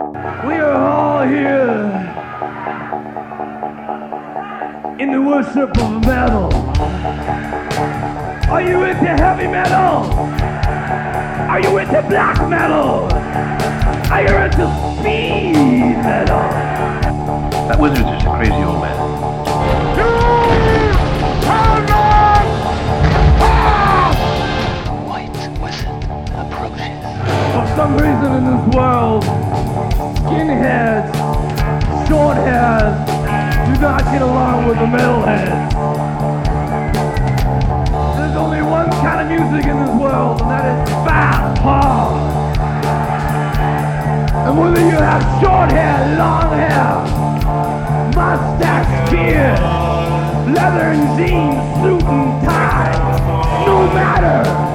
We are all here in the worship of metal. Are you into heavy metal? Are you into black metal? Are you into speed metal? That wizard is just a crazy old man. White wizard approaches. For some reason in this world, skinheads, short hairs do not get along with the metalheads. There's only one kind of music in this world, and that is fast hard. And whether you have short hair, long hair, mustache, beard, leather and jeans, suit and tie, no matter.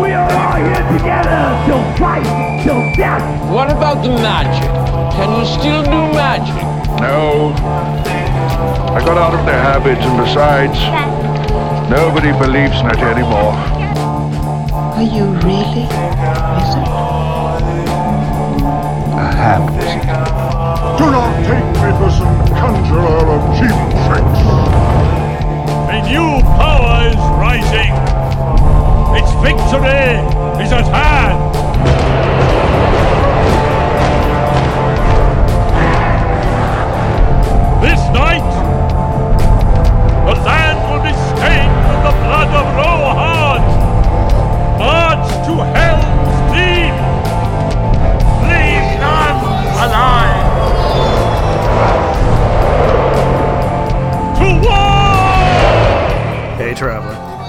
We are all here together till fight, till death. What about the magic? Can you still do magic? No. I got out of the habit, and besides, nobody believes in it anymore. Are you really wizard? A ham wizard. Do not take me for some conjurer of cheap tricks. A new power is rising. Victory is at hand. This night, the land will be stained with the blood of Rohan. March to Helm's Deep. Leave none alive. To war! Hey, traveler.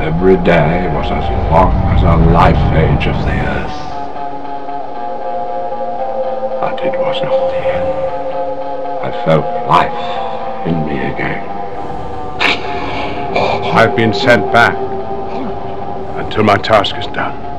Every day was as long as a life age of the earth. But it was not the end. I felt life in me again. I've been sent back until my task is done.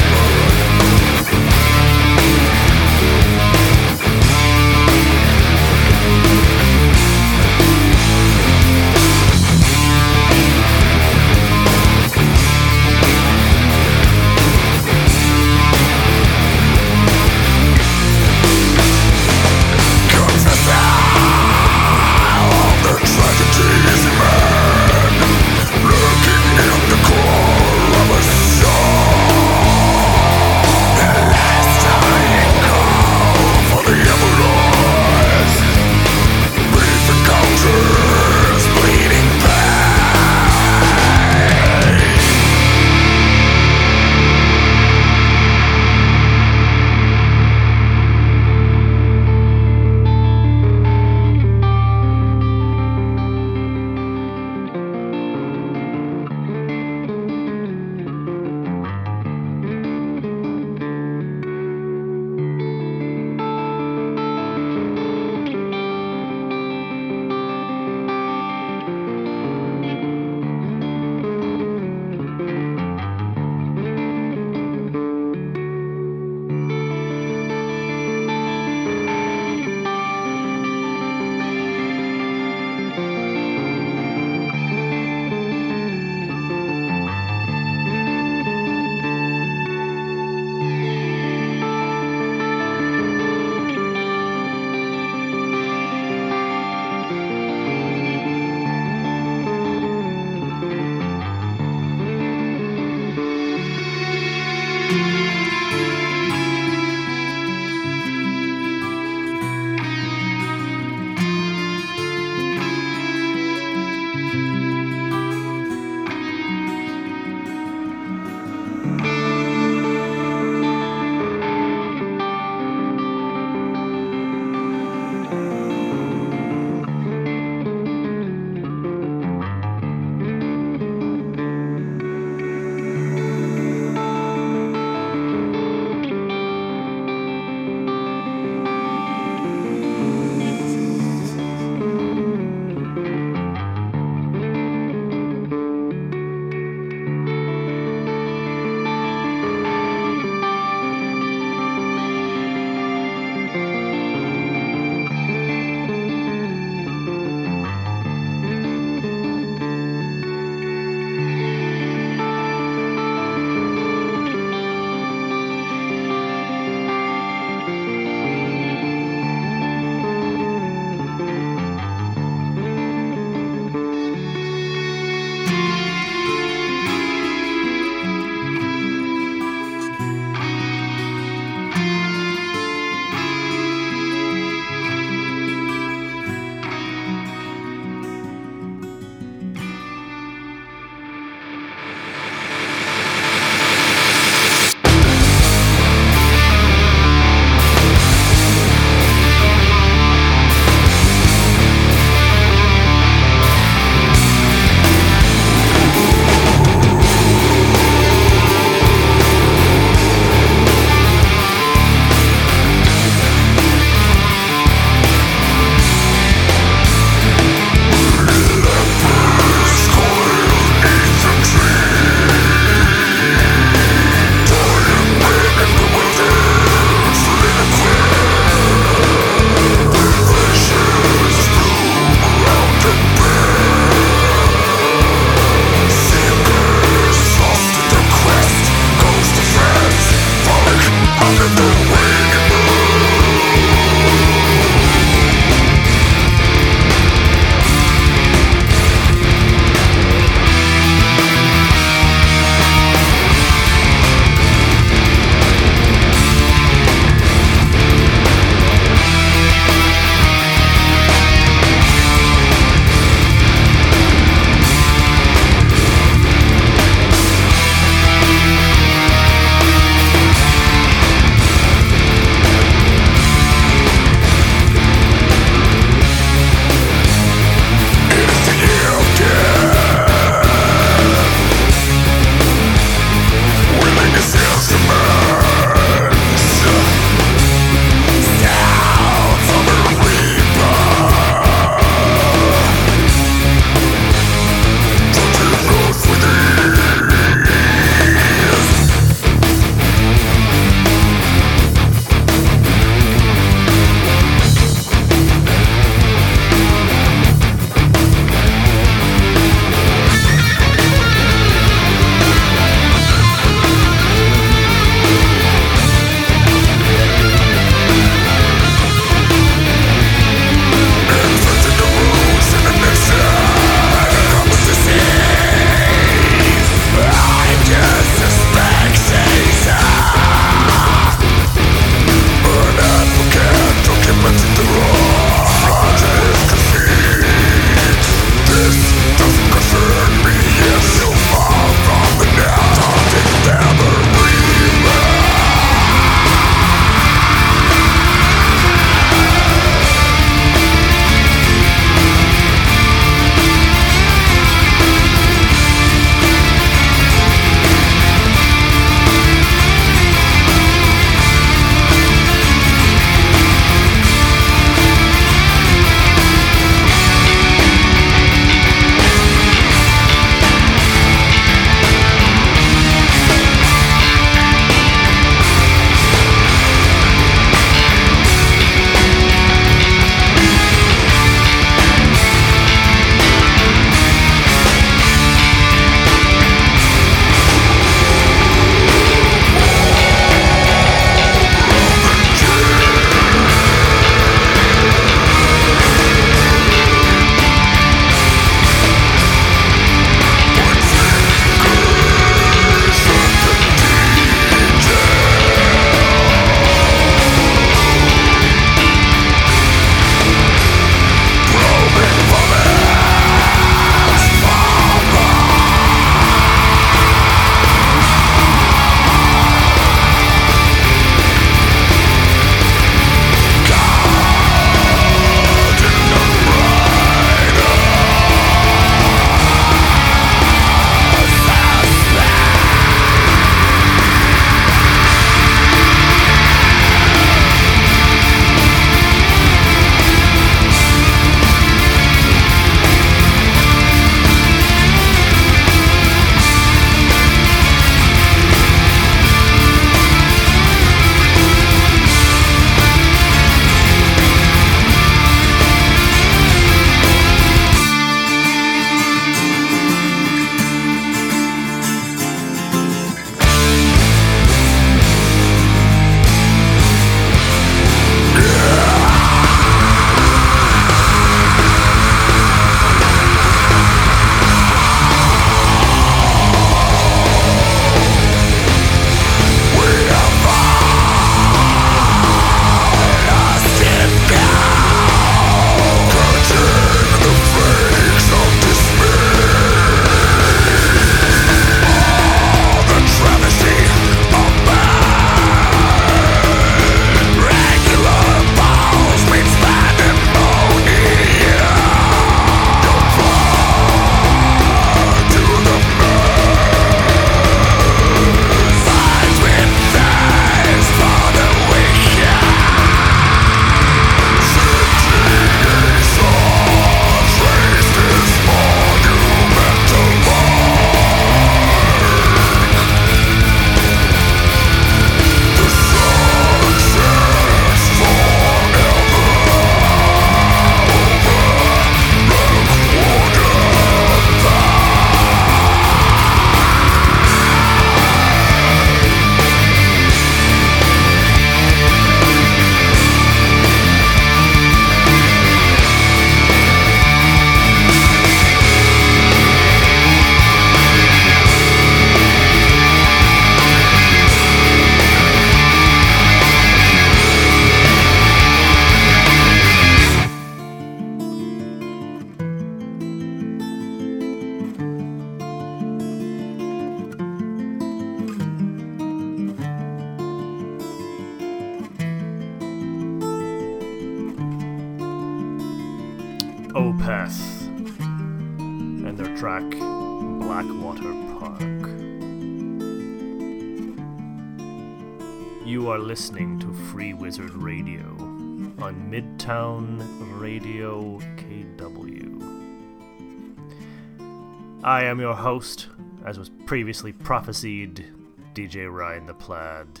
I am your host, as was previously prophesied, DJ Ryan the Plaid,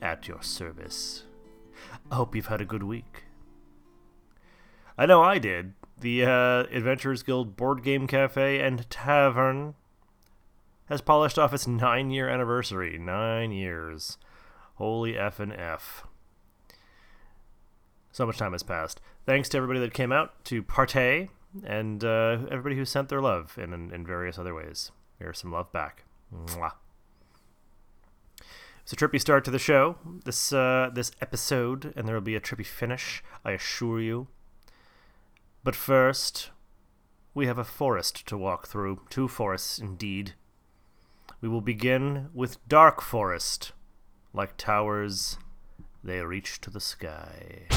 at your service. I hope you've had a good week. I know I did. The uh, Adventurers Guild Board Game Cafe and Tavern has polished off its nine year anniversary. Nine years. Holy F and F. So much time has passed. Thanks to everybody that came out to partay and uh, everybody who sent their love in, in, in various other ways. Here's some love back. Mwah. It's a trippy start to the show, this uh, this episode, and there will be a trippy finish, I assure you. But first, we have a forest to walk through. Two forests, indeed. We will begin with Dark Forest. Like towers, they reach to the sky.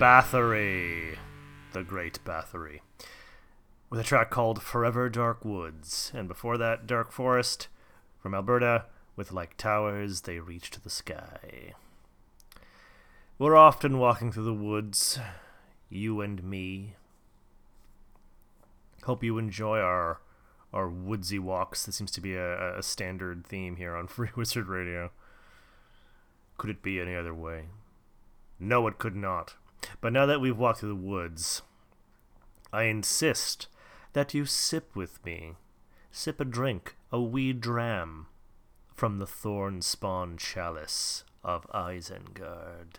Bathory, the Great Bathory, with a track called Forever Dark Woods, and before that, Dark Forest from Alberta with Like Towers They Reach to the Sky. We're often walking through the woods, you and me. Hope you enjoy our our woodsy walks. This seems to be a, a standard theme here on Free Wizard Radio. Could it be any other way? No, it could not. But now that we've walked through the woods, I insist that you sip with me. Sip a drink, a wee dram, from the thorn spawn chalice of Isengard.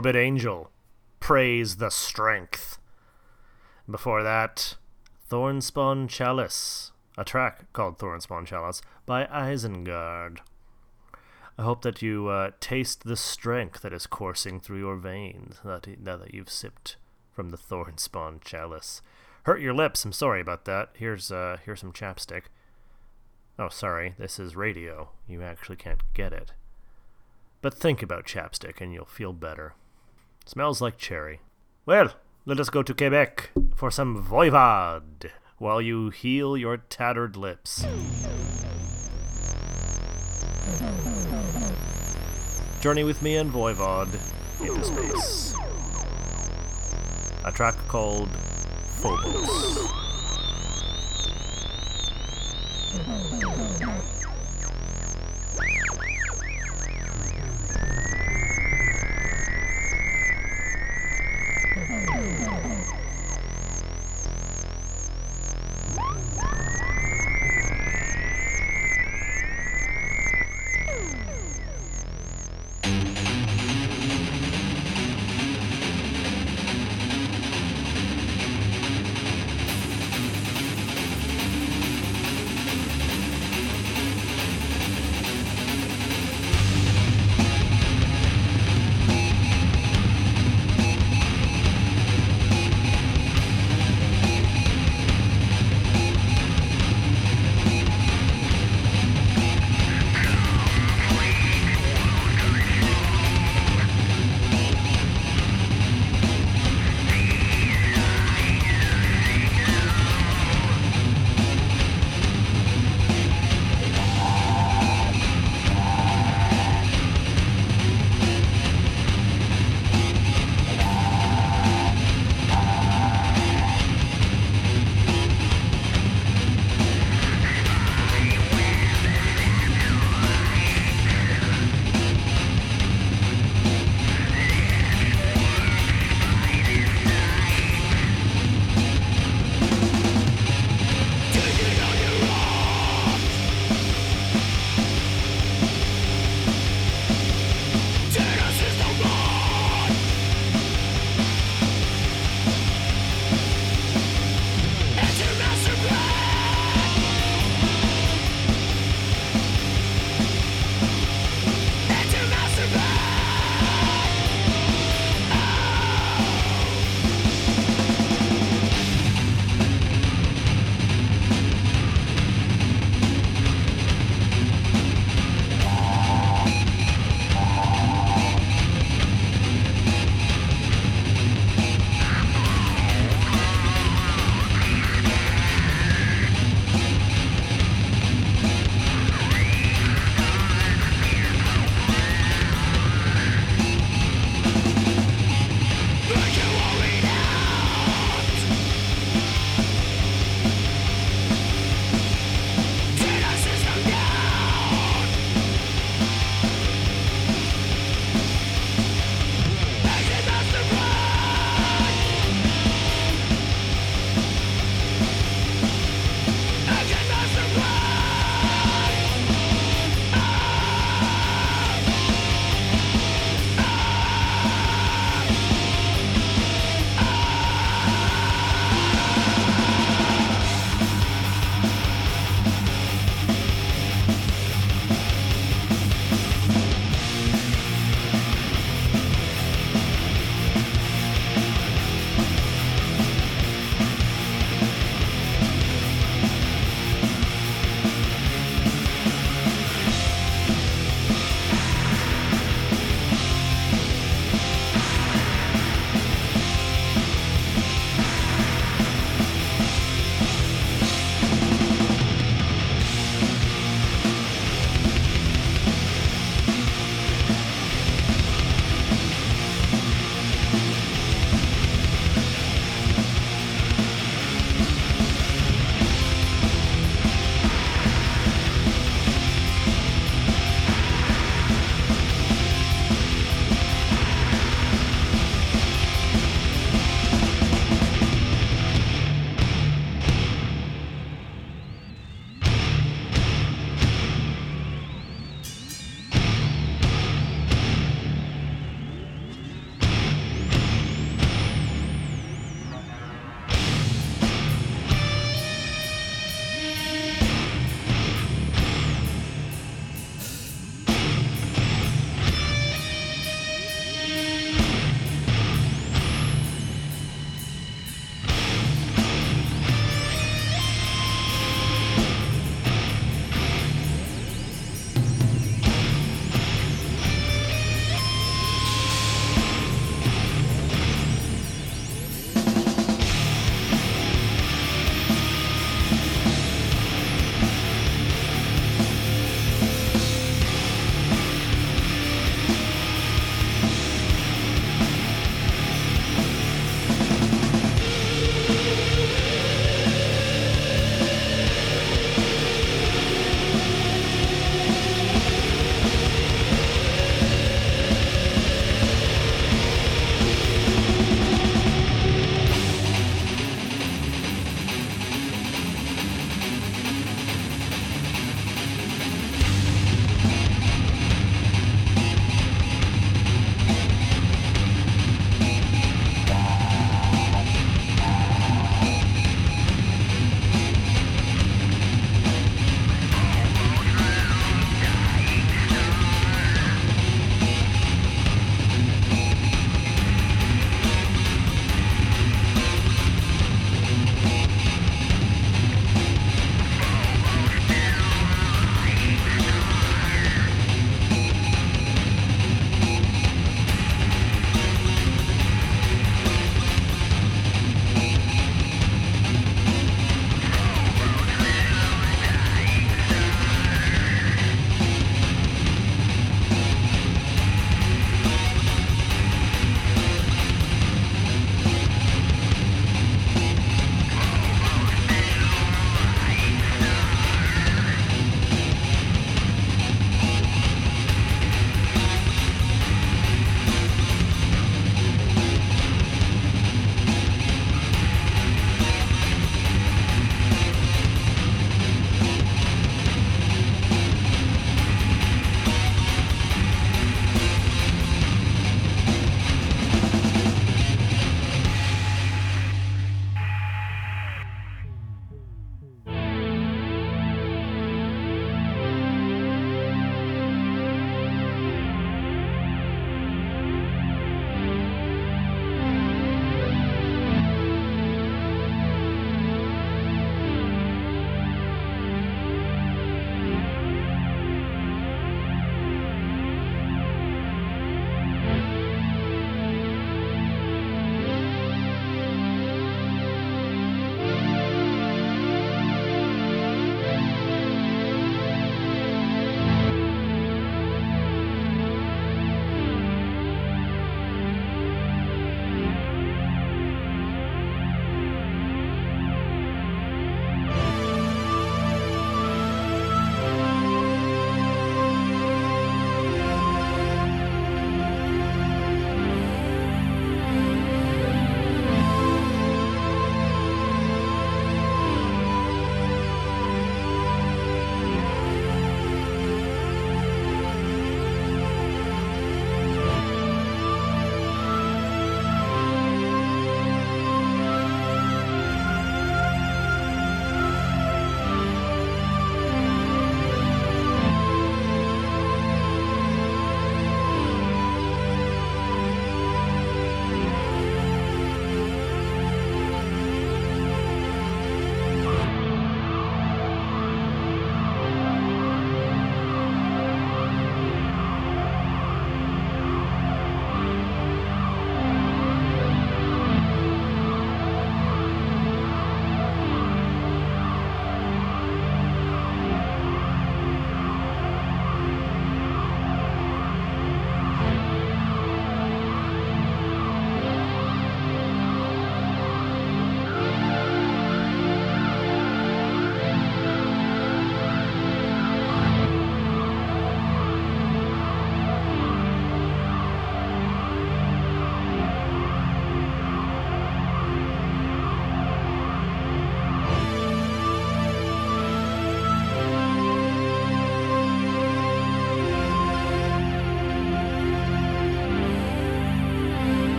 Morbid Angel, Praise the Strength. Before that, Thornspawn Chalice, a track called Thornspawn Chalice by Isengard. I hope that you uh, taste the strength that is coursing through your veins that, now that you've sipped from the Thornspawn Chalice. Hurt your lips, I'm sorry about that. Here's, uh, here's some chapstick. Oh, sorry, this is radio. You actually can't get it. But think about chapstick and you'll feel better. Smells like cherry. Well, let us go to Quebec for some Voivod while you heal your tattered lips. Journey with me and Voivod into space. A track called Phobos. Woo!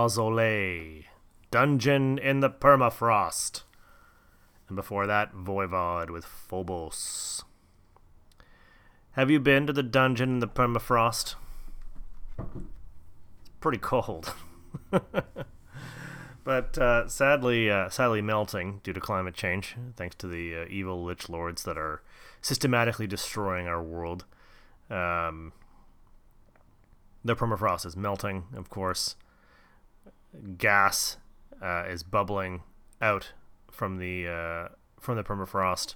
Mausoleil, Dungeon in the Permafrost. And before that, Voivod with Phobos. Have you been to the dungeon in the permafrost? It's pretty cold. but uh, sadly, uh, sadly melting due to climate change, thanks to the uh, evil lich lords that are systematically destroying our world. Um, the permafrost is melting, of course. Gas uh, is bubbling out from the uh, from the permafrost,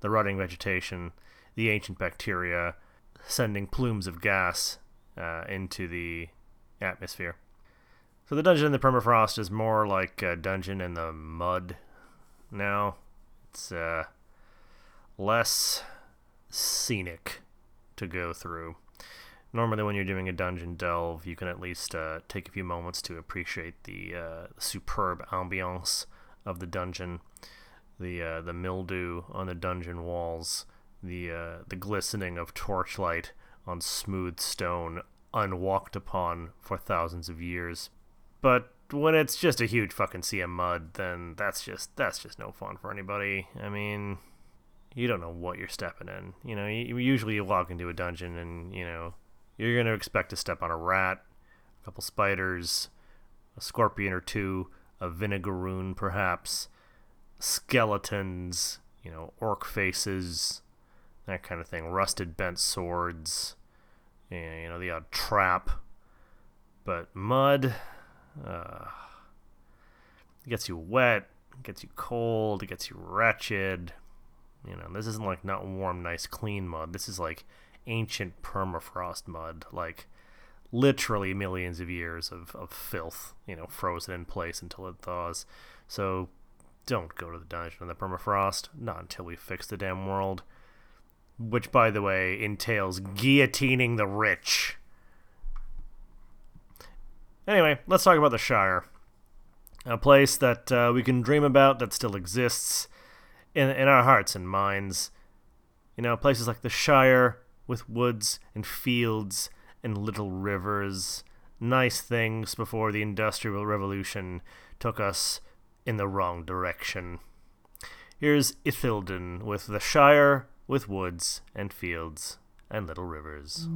the rotting vegetation, the ancient bacteria, sending plumes of gas uh, into the atmosphere. So the dungeon in the permafrost is more like a dungeon in the mud now. It's uh, less scenic to go through. Normally, when you're doing a dungeon delve, you can at least uh, take a few moments to appreciate the uh, superb ambiance of the dungeon, the uh, the mildew on the dungeon walls, the uh, the glistening of torchlight on smooth stone unwalked upon for thousands of years. But when it's just a huge fucking sea of mud, then that's just that's just no fun for anybody. I mean, you don't know what you're stepping in. You know, usually you walk into a dungeon and you know you're gonna expect to step on a rat, a couple spiders, a scorpion or two, a vinegaroon perhaps, skeletons, you know, orc faces, that kind of thing, rusted bent swords, you know, the odd trap. But mud, uh, gets you wet, gets you cold, it gets you wretched. You know, this isn't like not warm, nice, clean mud. This is like ancient permafrost mud, like literally millions of years of, of filth, you know, frozen in place until it thaws. So don't go to the dungeon in the permafrost, not until we fix the damn world. Which, by the way, entails guillotining the rich. Anyway, let's talk about the Shire. A place that uh, we can dream about that still exists in, in our hearts and minds. You know, places like the Shire with woods and fields and little rivers. Nice things before the Industrial Revolution took us in the wrong direction. Here's Ithilden with the Shire with woods and fields and little rivers.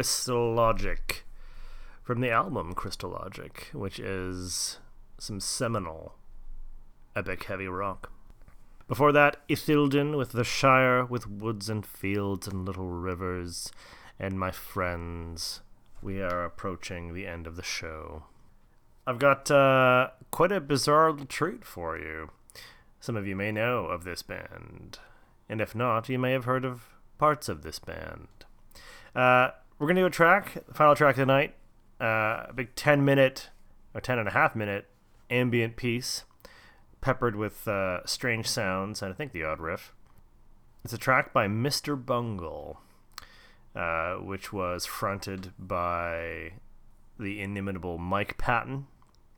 Crystal Logic from the album Crystal Logic, which is some seminal epic heavy rock. Before that, Ithilden with The Shire with woods and fields and little rivers. And my friends, we are approaching the end of the show. I've got uh, quite a bizarre treat for you. Some of you may know of this band, and if not, you may have heard of parts of this band. Uh, we're to do a track, the final track of the night, uh, a big 10 minute or 10 and a half minute ambient piece, peppered with uh, strange sounds and I think the odd riff. It's a track by Mr. Bungle, uh, which was fronted by the inimitable Mike Patton,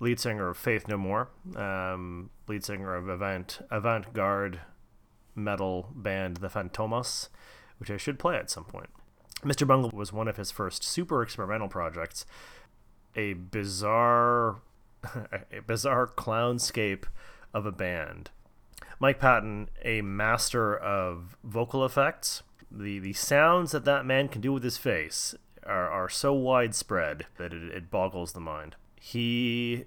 lead singer of Faith No More, um, lead singer of avant avant garde metal band The Fantomas, which I should play at some point. Mr. Bungle was one of his first super experimental projects, a bizarre, a bizarre clownscape of a band. Mike Patton, a master of vocal effects, the the sounds that that man can do with his face are, are so widespread that it, it boggles the mind. He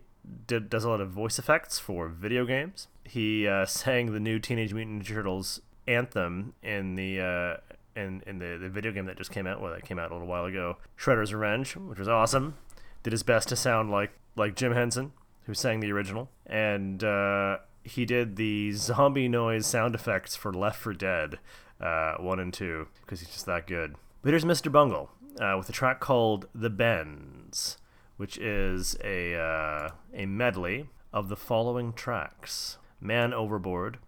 did, does a lot of voice effects for video games. He uh, sang the new Teenage Mutant Ninja Turtles anthem in the uh, in in the, the video game that just came out. Well, that came out a little while ago. Shredder's Revenge, which was awesome. Did his best to sound like like Jim Henson, who sang the original, and uh, he did the zombie noise sound effects for Left 4 Dead uh, one and two because he's just that good. But here's Mr. Bungle uh, with a track called "The Bends," which is a uh, a medley of the following tracks: "Man Overboard,"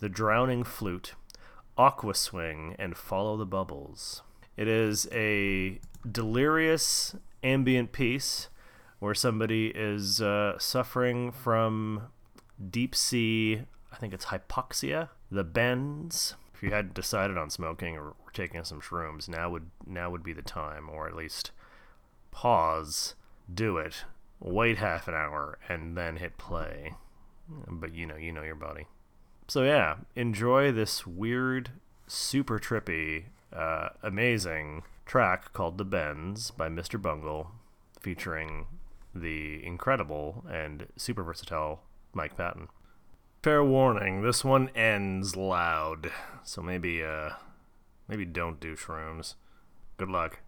"The Drowning Flute," "Aqua Swing," and "Follow the Bubbles." It is a delirious ambient piece where somebody is uh, suffering from deep sea, I think it's hypoxia, the bends. If you hadn't decided on smoking or taking some shrooms, now would now would be the time, or at least pause, do it, wait half an hour, and then hit play. But you know, you know your body. So yeah, enjoy this weird, super trippy, uh, amazing track called "The Bends" by Mr. Bungle, featuring the incredible and super versatile Mike Patton. Fair warning, this one ends loud, so maybe uh maybe don't do shrooms. Good luck.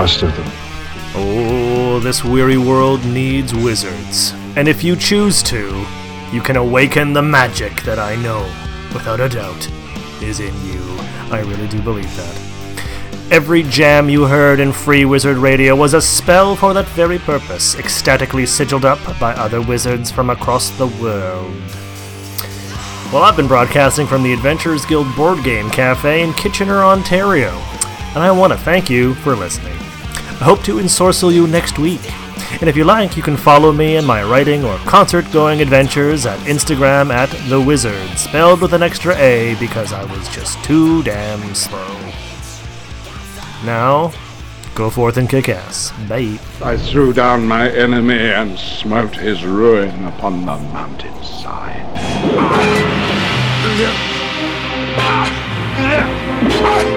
Last of them. Oh, this weary world needs wizards. And if you choose to, you can awaken the magic that I know, without a doubt, is in you. I really do believe that. Every jam you heard in Free Wizard Radio was a spell for that very purpose, ecstatically sigiled up by other wizards from across the world. Well, I've been broadcasting from the Adventurers Guild Board Game Cafe in Kitchener, Ontario, and I want to thank you for listening. I hope to ensorcel you next week. And if you like, you can follow me in my writing or concert going adventures at Instagram at The Wizard, spelled with an extra A because I was just too damn slow. Now, go forth and kick ass. Bye. I threw down my enemy and smote his ruin upon the mountainside. Ah.